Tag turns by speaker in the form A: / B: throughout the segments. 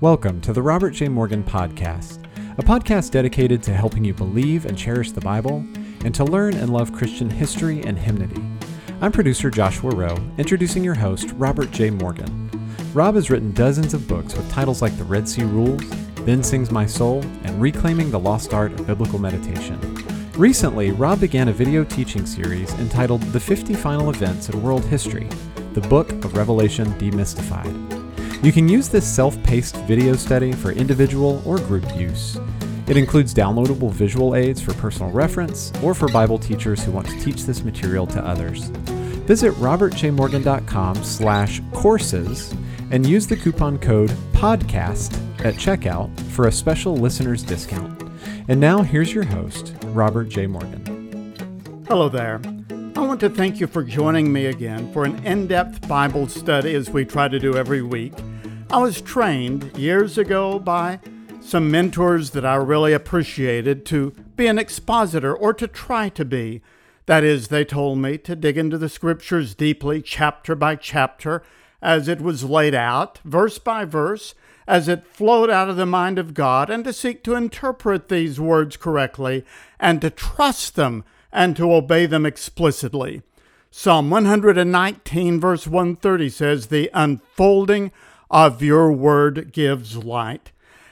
A: Welcome to the Robert J. Morgan Podcast, a podcast dedicated to helping you believe and cherish the Bible and to learn and love Christian history and hymnody. I'm producer Joshua Rowe, introducing your host, Robert J. Morgan. Rob has written dozens of books with titles like The Red Sea Rules, Then Sings My Soul, and Reclaiming the Lost Art of Biblical Meditation. Recently, Rob began a video teaching series entitled The 50 Final Events in World History, the Book of Revelation Demystified. You can use this self paced video study for individual or group use. It includes downloadable visual aids for personal reference or for Bible teachers who want to teach this material to others. Visit robertjmorgan.com slash courses and use the coupon code PODCAST at checkout for a special listener's discount. And now here's your host, Robert J. Morgan.
B: Hello there. I want to thank you for joining me again for an in depth Bible study as we try to do every week. I was trained years ago by some mentors that I really appreciated to be an expositor or to try to be. That is, they told me to dig into the scriptures deeply, chapter by chapter, as it was laid out, verse by verse, as it flowed out of the mind of God, and to seek to interpret these words correctly and to trust them and to obey them explicitly. Psalm 119, verse 130 says, The unfolding of your word gives light.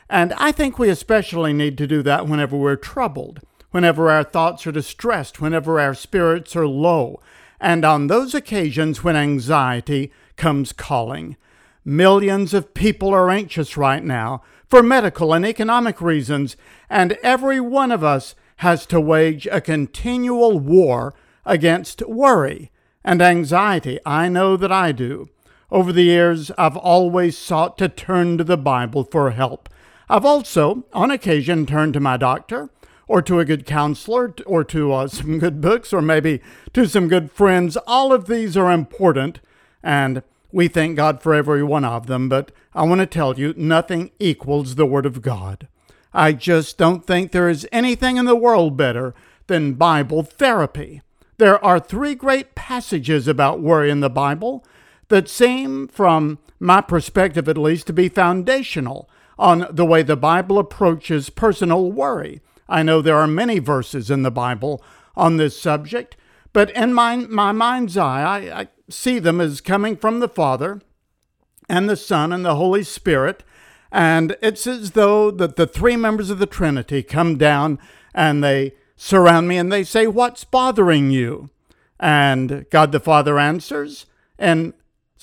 B: And I think we especially need to do that whenever we're troubled, whenever our thoughts are distressed, whenever our spirits are low, and on those occasions when anxiety comes calling. Millions of people are anxious right now for medical and economic reasons, and every one of us has to wage a continual war against worry and anxiety. I know that I do. Over the years, I've always sought to turn to the Bible for help. I've also, on occasion, turned to my doctor or to a good counselor or to uh, some good books or maybe to some good friends. All of these are important and we thank God for every one of them, but I want to tell you nothing equals the Word of God. I just don't think there is anything in the world better than Bible therapy. There are three great passages about worry in the Bible that seem, from my perspective at least, to be foundational on the way the Bible approaches personal worry. I know there are many verses in the Bible on this subject, but in my, my mind's eye, I, I see them as coming from the Father and the Son and the Holy Spirit. And it's as though that the three members of the Trinity come down and they surround me and they say, What's bothering you? And God the Father answers, and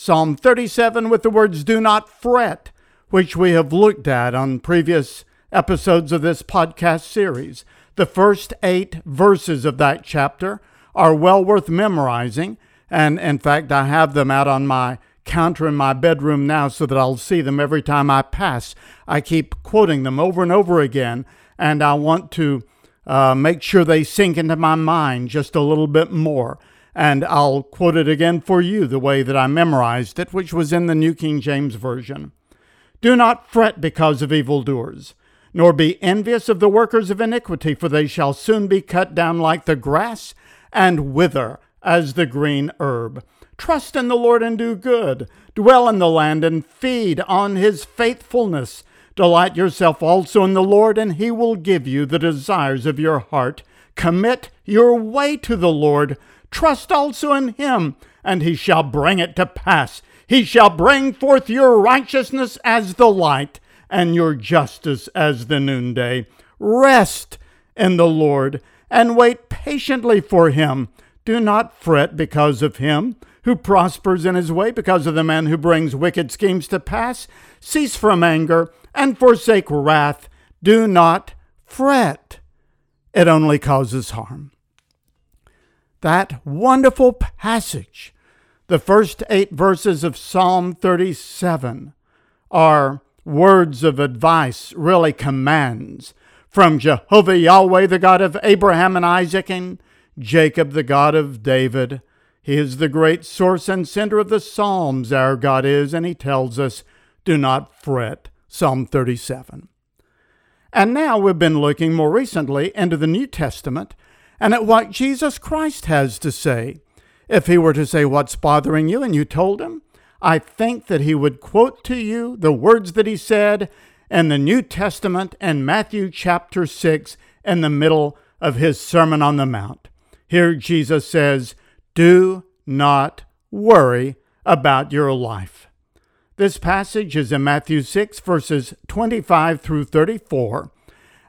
B: Psalm 37 with the words, Do not fret, which we have looked at on previous episodes of this podcast series. The first eight verses of that chapter are well worth memorizing. And in fact, I have them out on my counter in my bedroom now so that I'll see them every time I pass. I keep quoting them over and over again, and I want to uh, make sure they sink into my mind just a little bit more and I'll quote it again for you the way that I memorized it, which was in the New King James Version. Do not fret because of evildoers, nor be envious of the workers of iniquity, for they shall soon be cut down like the grass and wither as the green herb. Trust in the Lord and do good. Dwell in the land and feed on his faithfulness. Delight yourself also in the Lord, and he will give you the desires of your heart. Commit your way to the Lord. Trust also in him, and he shall bring it to pass. He shall bring forth your righteousness as the light, and your justice as the noonday. Rest in the Lord, and wait patiently for him. Do not fret because of him who prospers in his way, because of the man who brings wicked schemes to pass. Cease from anger and forsake wrath. Do not fret. It only causes harm that wonderful passage. The first eight verses of Psalm 37 are words of advice, really commands from Jehovah Yahweh, the God of Abraham and Isaac, and Jacob, the God of David. He is the great source and center of the Psalms, our God is, and He tells us, Do not fret. Psalm 37. And now we've been looking more recently into the New Testament and at what Jesus Christ has to say. If he were to say, What's bothering you? and you told him, I think that he would quote to you the words that he said in the New Testament and Matthew chapter 6 in the middle of his Sermon on the Mount. Here Jesus says, Do not worry about your life. This passage is in Matthew 6, verses 25 through 34.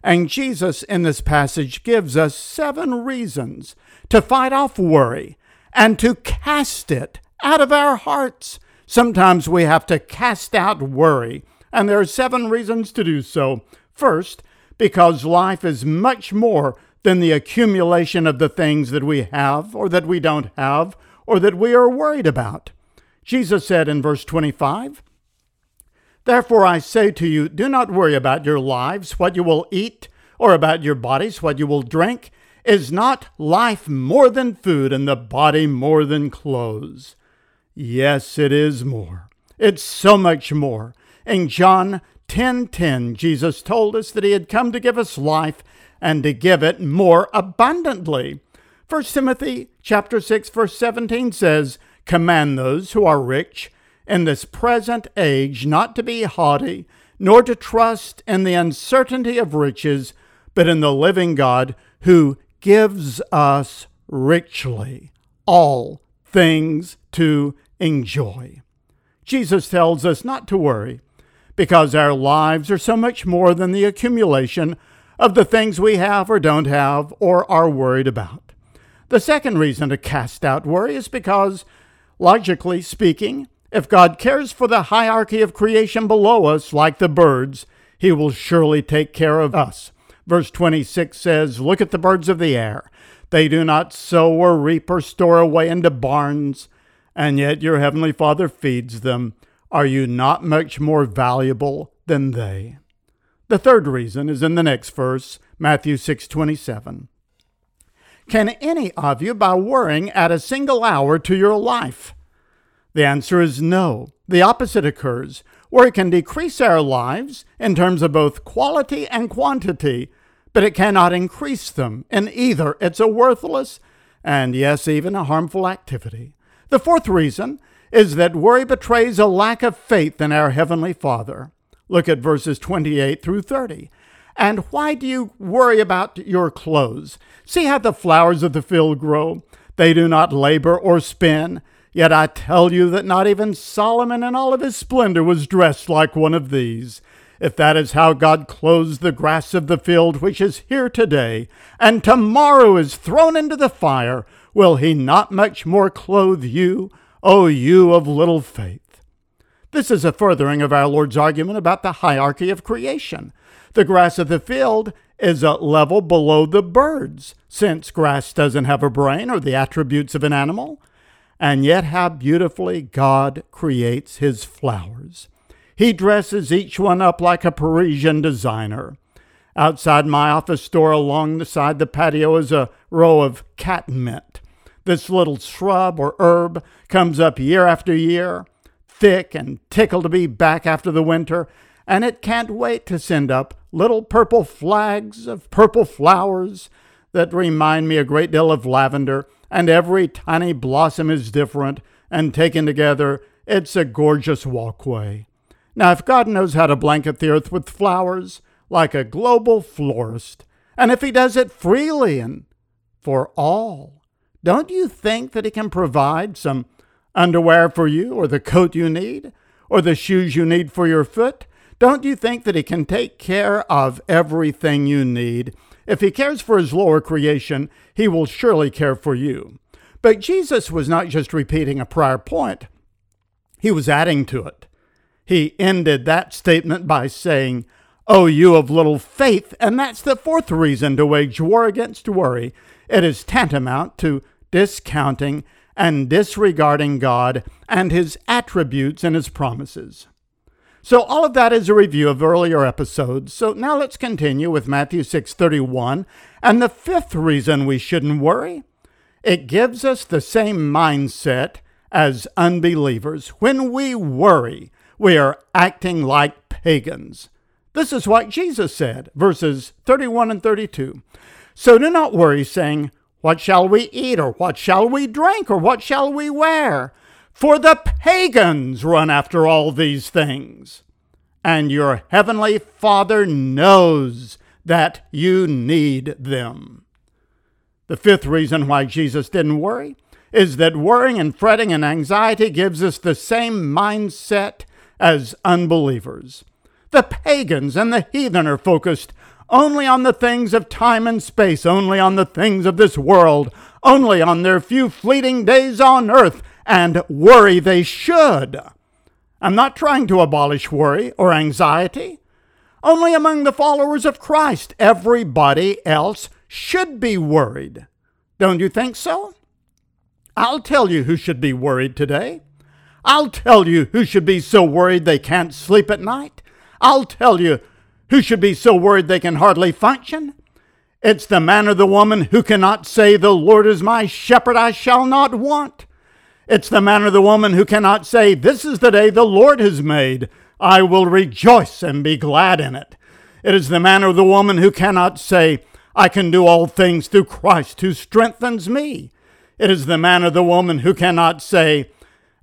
B: And Jesus in this passage gives us seven reasons to fight off worry and to cast it out of our hearts. Sometimes we have to cast out worry, and there are seven reasons to do so. First, because life is much more than the accumulation of the things that we have or that we don't have or that we are worried about. Jesus said in verse 25, Therefore I say to you, do not worry about your lives, what you will eat, or about your bodies, what you will drink. Is not life more than food, and the body more than clothes? Yes, it is more. It's so much more. In John 10:10, 10, 10, Jesus told us that he had come to give us life and to give it more abundantly. 1 Timothy chapter 6 verse 17 says, "Command those who are rich in this present age not to be haughty, nor to trust in the uncertainty of riches, but in the living God who gives us richly all things to enjoy. Jesus tells us not to worry because our lives are so much more than the accumulation of the things we have or don't have or are worried about. The second reason to cast out worry is because, logically speaking, if God cares for the hierarchy of creation below us, like the birds, he will surely take care of us. Verse 26 says, Look at the birds of the air. They do not sow or reap or store away into barns, and yet your heavenly Father feeds them. Are you not much more valuable than they? The third reason is in the next verse, Matthew 6:27. Can any of you by worrying add a single hour to your life? The answer is no. The opposite occurs, it can decrease our lives in terms of both quality and quantity, but it cannot increase them. In either, it's a worthless and, yes, even a harmful activity. The fourth reason is that worry betrays a lack of faith in our Heavenly Father. Look at verses 28 through 30. And why do you worry about your clothes? See how the flowers of the field grow. They do not labor or spin. Yet I tell you that not even Solomon in all of his splendor was dressed like one of these. If that is how God clothes the grass of the field, which is here today, and tomorrow is thrown into the fire, will he not much more clothe you, O you of little faith? This is a furthering of our Lord's argument about the hierarchy of creation. The grass of the field is a level below the birds, since grass doesn't have a brain or the attributes of an animal and yet how beautifully God creates his flowers. He dresses each one up like a Parisian designer. Outside my office door, along the side the patio, is a row of catmint. This little shrub or herb comes up year after year, thick and tickled to be back after the winter, and it can't wait to send up little purple flags of purple flowers that remind me a great deal of lavender and every tiny blossom is different, and taken together, it's a gorgeous walkway. Now, if God knows how to blanket the earth with flowers, like a global florist, and if He does it freely and for all, don't you think that He can provide some underwear for you, or the coat you need, or the shoes you need for your foot? Don't you think that He can take care of everything you need if he cares for his lower creation, he will surely care for you. But Jesus was not just repeating a prior point, he was adding to it. He ended that statement by saying, Oh, you of little faith. And that's the fourth reason to wage war against worry. It is tantamount to discounting and disregarding God and his attributes and his promises. So all of that is a review of earlier episodes. So now let's continue with Matthew 6:31 and the fifth reason we shouldn't worry. It gives us the same mindset as unbelievers. When we worry, we are acting like pagans. This is what Jesus said, verses 31 and 32. So do not worry, saying, What shall we eat, or what shall we drink, or what shall we wear? For the pagans run after all these things, and your heavenly Father knows that you need them. The fifth reason why Jesus didn't worry is that worrying and fretting and anxiety gives us the same mindset as unbelievers. The pagans and the heathen are focused only on the things of time and space, only on the things of this world, only on their few fleeting days on earth, and worry they should. I'm not trying to abolish worry or anxiety. Only among the followers of Christ, everybody else should be worried. Don't you think so? I'll tell you who should be worried today. I'll tell you who should be so worried they can't sleep at night. I'll tell you who should be so worried they can hardly function. It's the man or the woman who cannot say, The Lord is my shepherd, I shall not want. It's the man or the woman who cannot say, This is the day the Lord has made. I will rejoice and be glad in it. It is the man or the woman who cannot say, I can do all things through Christ who strengthens me. It is the man or the woman who cannot say,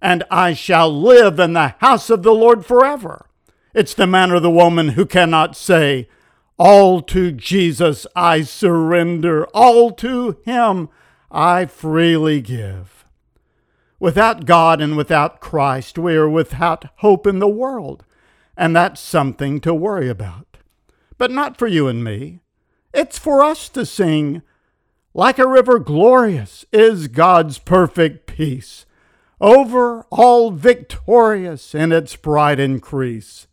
B: And I shall live in the house of the Lord forever. It's the man or the woman who cannot say, All to Jesus I surrender, all to Him I freely give. Without God and without Christ, we are without hope in the world, and that's something to worry about. But not for you and me. It's for us to sing, Like a river glorious is God's perfect peace, over all victorious in its bright increase.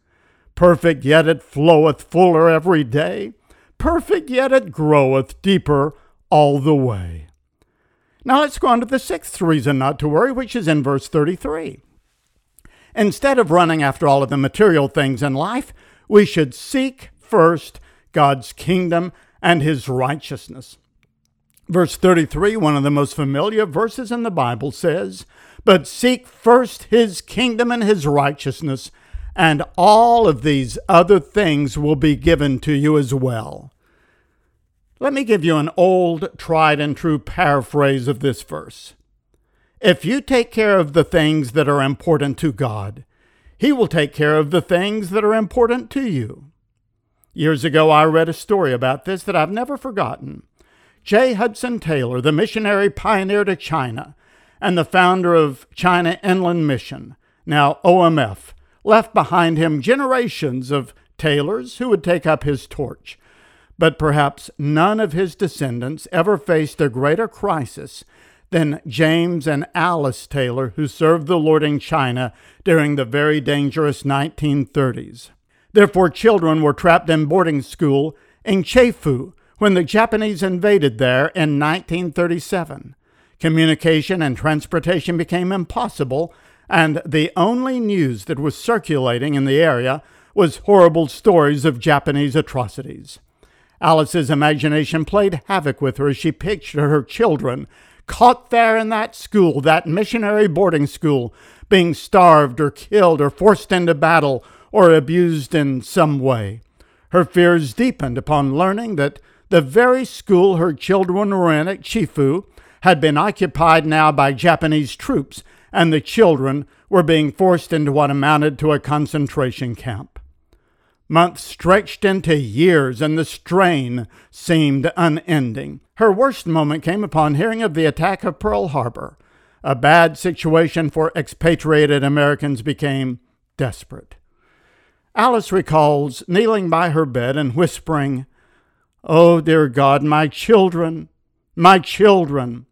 B: Perfect yet it floweth fuller every day, perfect yet it groweth deeper all the way. Now let's go on to the sixth reason not to worry, which is in verse 33. Instead of running after all of the material things in life, we should seek first God's kingdom and his righteousness. Verse 33, one of the most familiar verses in the Bible, says, But seek first his kingdom and his righteousness, and all of these other things will be given to you as well. Let me give you an old, tried and true paraphrase of this verse. If you take care of the things that are important to God, He will take care of the things that are important to you. Years ago, I read a story about this that I've never forgotten. J. Hudson Taylor, the missionary pioneer to China and the founder of China Inland Mission, now OMF, left behind him generations of Taylors who would take up his torch but perhaps none of his descendants ever faced a greater crisis than James and Alice Taylor, who served the Lord in China during the very dangerous 1930s. Their four children were trapped in boarding school in Chefoo when the Japanese invaded there in 1937. Communication and transportation became impossible, and the only news that was circulating in the area was horrible stories of Japanese atrocities. Alice's imagination played havoc with her as she pictured her children caught there in that school, that missionary boarding school, being starved or killed or forced into battle or abused in some way. Her fears deepened upon learning that the very school her children were in at Chefoo had been occupied now by Japanese troops, and the children were being forced into what amounted to a concentration camp. Months stretched into years, and the strain seemed unending. Her worst moment came upon hearing of the attack of Pearl Harbor. A bad situation for expatriated Americans became desperate. Alice recalls kneeling by her bed and whispering, Oh, dear God, my children, my children.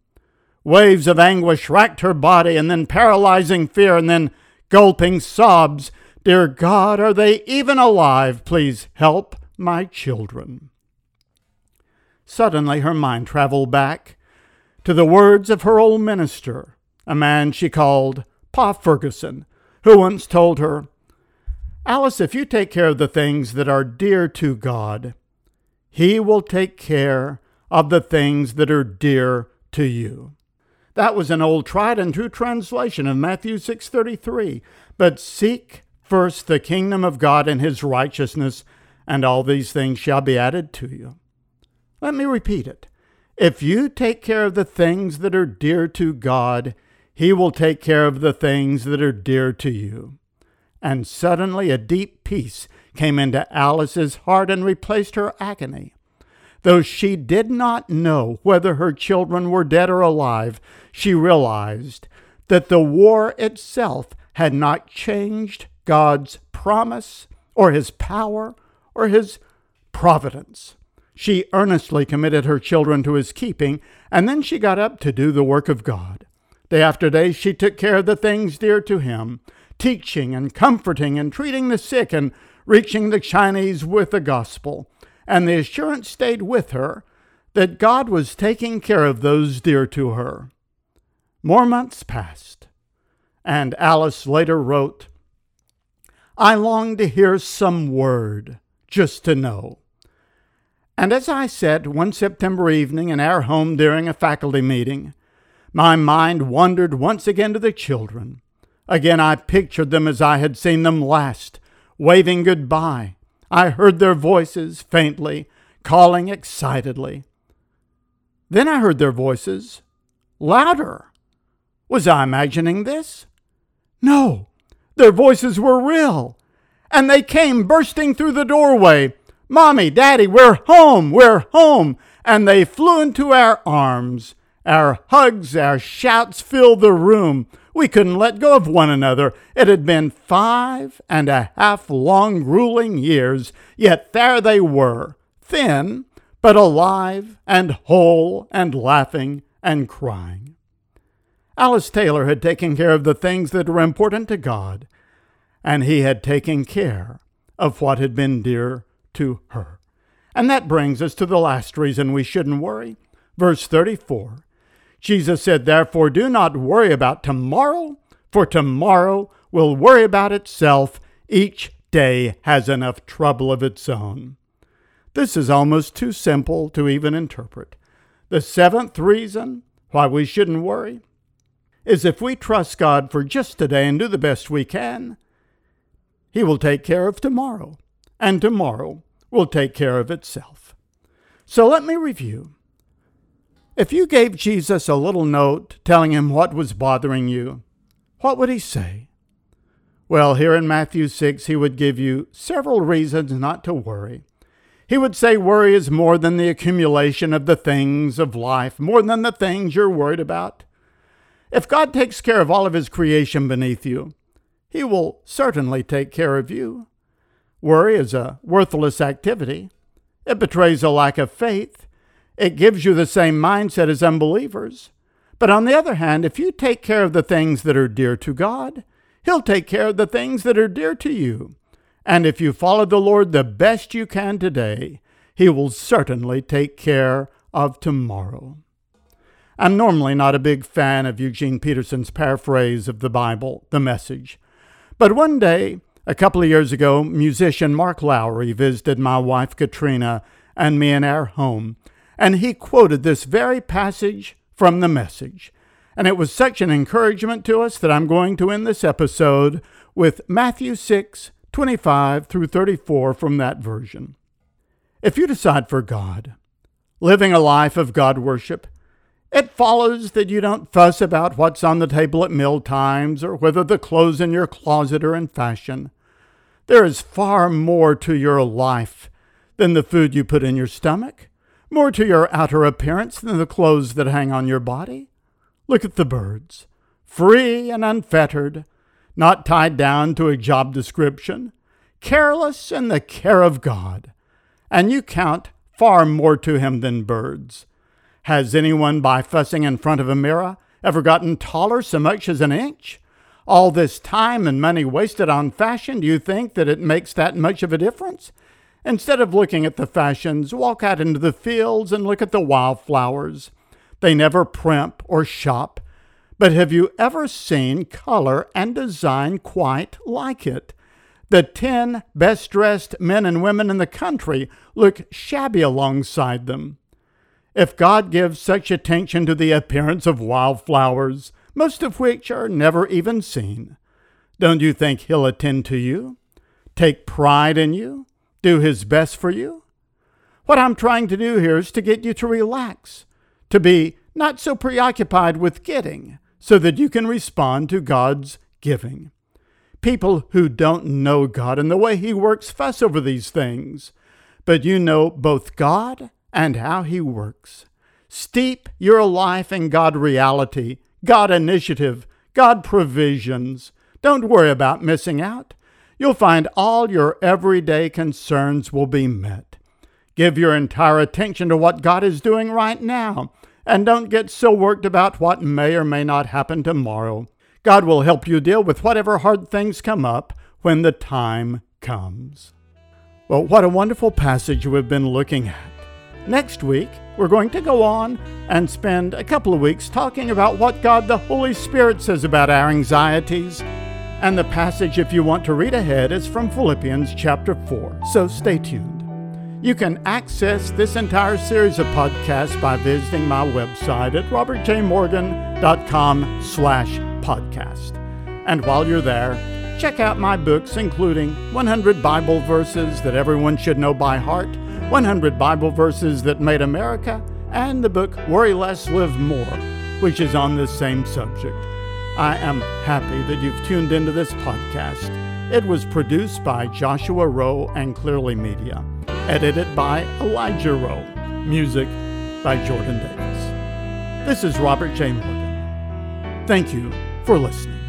B: Waves of anguish racked her body, and then paralyzing fear, and then gulping sobs Dear God, are they even alive? Please help my children. Suddenly her mind traveled back to the words of her old minister, a man she called Pa Ferguson, who once told her, Alice, if you take care of the things that are dear to God, He will take care of the things that are dear to you. That was an old tried and true translation of Matthew 6:33. But seek first the kingdom of God and his righteousness, and all these things shall be added to you. Let me repeat it. If you take care of the things that are dear to God, He will take care of the things that are dear to you. And suddenly a deep peace came into Alice's heart and replaced her agony. Though she did not know whether her children were dead or alive, she realized that the war itself had not changed God's promise or his power or his providence. She earnestly committed her children to his keeping, and then she got up to do the work of God. Day after day, she took care of the things dear to him, teaching and comforting and treating the sick and reaching the Chinese with the gospel. And the assurance stayed with her that God was taking care of those dear to her. More months passed, and Alice later wrote, I long to hear some word, just to know. And as I sat one September evening in our home during a faculty meeting, my mind wandered once again to the children. Again I pictured them as I had seen them last, waving goodbye. I heard their voices faintly, calling excitedly. Then I heard their voices louder. Was I imagining this? No, their voices were real. And they came bursting through the doorway. Mommy, Daddy, we're home, we're home. And they flew into our arms. Our hugs, our shouts filled the room. We couldn't let go of one another. It had been five and a half long, grueling years, yet there they were, thin, but alive and whole and laughing and crying. Alice Taylor had taken care of the things that were important to God, and he had taken care of what had been dear to her. And that brings us to the last reason we shouldn't worry. Verse 34 Jesus said, Therefore, do not worry about tomorrow, for tomorrow will worry about itself. Each day has enough trouble of its own. This is almost too simple to even interpret. The seventh reason why we shouldn't worry is if we trust God for just today and do the best we can, He will take care of tomorrow, and tomorrow will take care of itself. So let me review. If you gave Jesus a little note telling him what was bothering you, what would he say? Well, here in Matthew 6, he would give you several reasons not to worry. He would say worry is more than the accumulation of the things of life, more than the things you're worried about. If God takes care of all of his creation beneath you, he will certainly take care of you. Worry is a worthless activity. It betrays a lack of faith. It gives you the same mindset as unbelievers. But on the other hand, if you take care of the things that are dear to God, He'll take care of the things that are dear to you. And if you follow the Lord the best you can today, He will certainly take care of tomorrow. I'm normally not a big fan of Eugene Peterson's paraphrase of the Bible, The Message. But one day, a couple of years ago, musician Mark Lowry visited my wife Katrina and me in our home, and he quoted this very passage from The Message. And it was such an encouragement to us that I'm going to end this episode with Matthew 6, 25 through 34 from that version. If you decide for God, living a life of God worship, it follows that you don't fuss about what's on the table at meal times or whether the clothes in your closet are in fashion. There is far more to your life than the food you put in your stomach, more to your outer appearance than the clothes that hang on your body. Look at the birds, free and unfettered, not tied down to a job description, careless in the care of God. And you count far more to Him than birds. Has anyone, by fussing in front of a mirror, ever gotten taller so much as an inch? All this time and money wasted on fashion, do you think that it makes that much of a difference? Instead of looking at the fashions, walk out into the fields and look at the wildflowers. They never primp or shop. But have you ever seen color and design quite like it? The ten best dressed men and women in the country look shabby alongside them. If God gives such attention to the appearance of wildflowers, most of which are never even seen, don't you think He'll attend to you, take pride in you, do His best for you? What I'm trying to do here is to get you to relax, to be not so preoccupied with getting, so that you can respond to God's giving. People who don't know God and the way He works fuss over these things, but you know both God and how He works. Steep your life in God reality, God initiative, God provisions. Don't worry about missing out. You'll find all your everyday concerns will be met. Give your entire attention to what God is doing right now, and don't get so worked about what may or may not happen tomorrow. God will help you deal with whatever hard things come up when the time comes. Well, what a wonderful passage we've been looking at. Next week, we're going to go on and spend a couple of weeks talking about what God the Holy Spirit says about our anxieties. And the passage, if you want to read ahead, is from Philippians chapter 4. So stay tuned. You can access this entire series of podcasts by visiting my website at robertjmorgan.com slash podcast. And while you're there, check out my books, including 100 Bible Verses That Everyone Should Know by Heart, 100 Bible Verses That Made America, and the book Worry Less, Live More, which is on this same subject. I am happy that you've tuned into this podcast. It was produced by Joshua Rowe and Clearly Media edited by Elijah Rowe, music by Jordan Davis. This is Robert J. Morgan. Thank you for listening.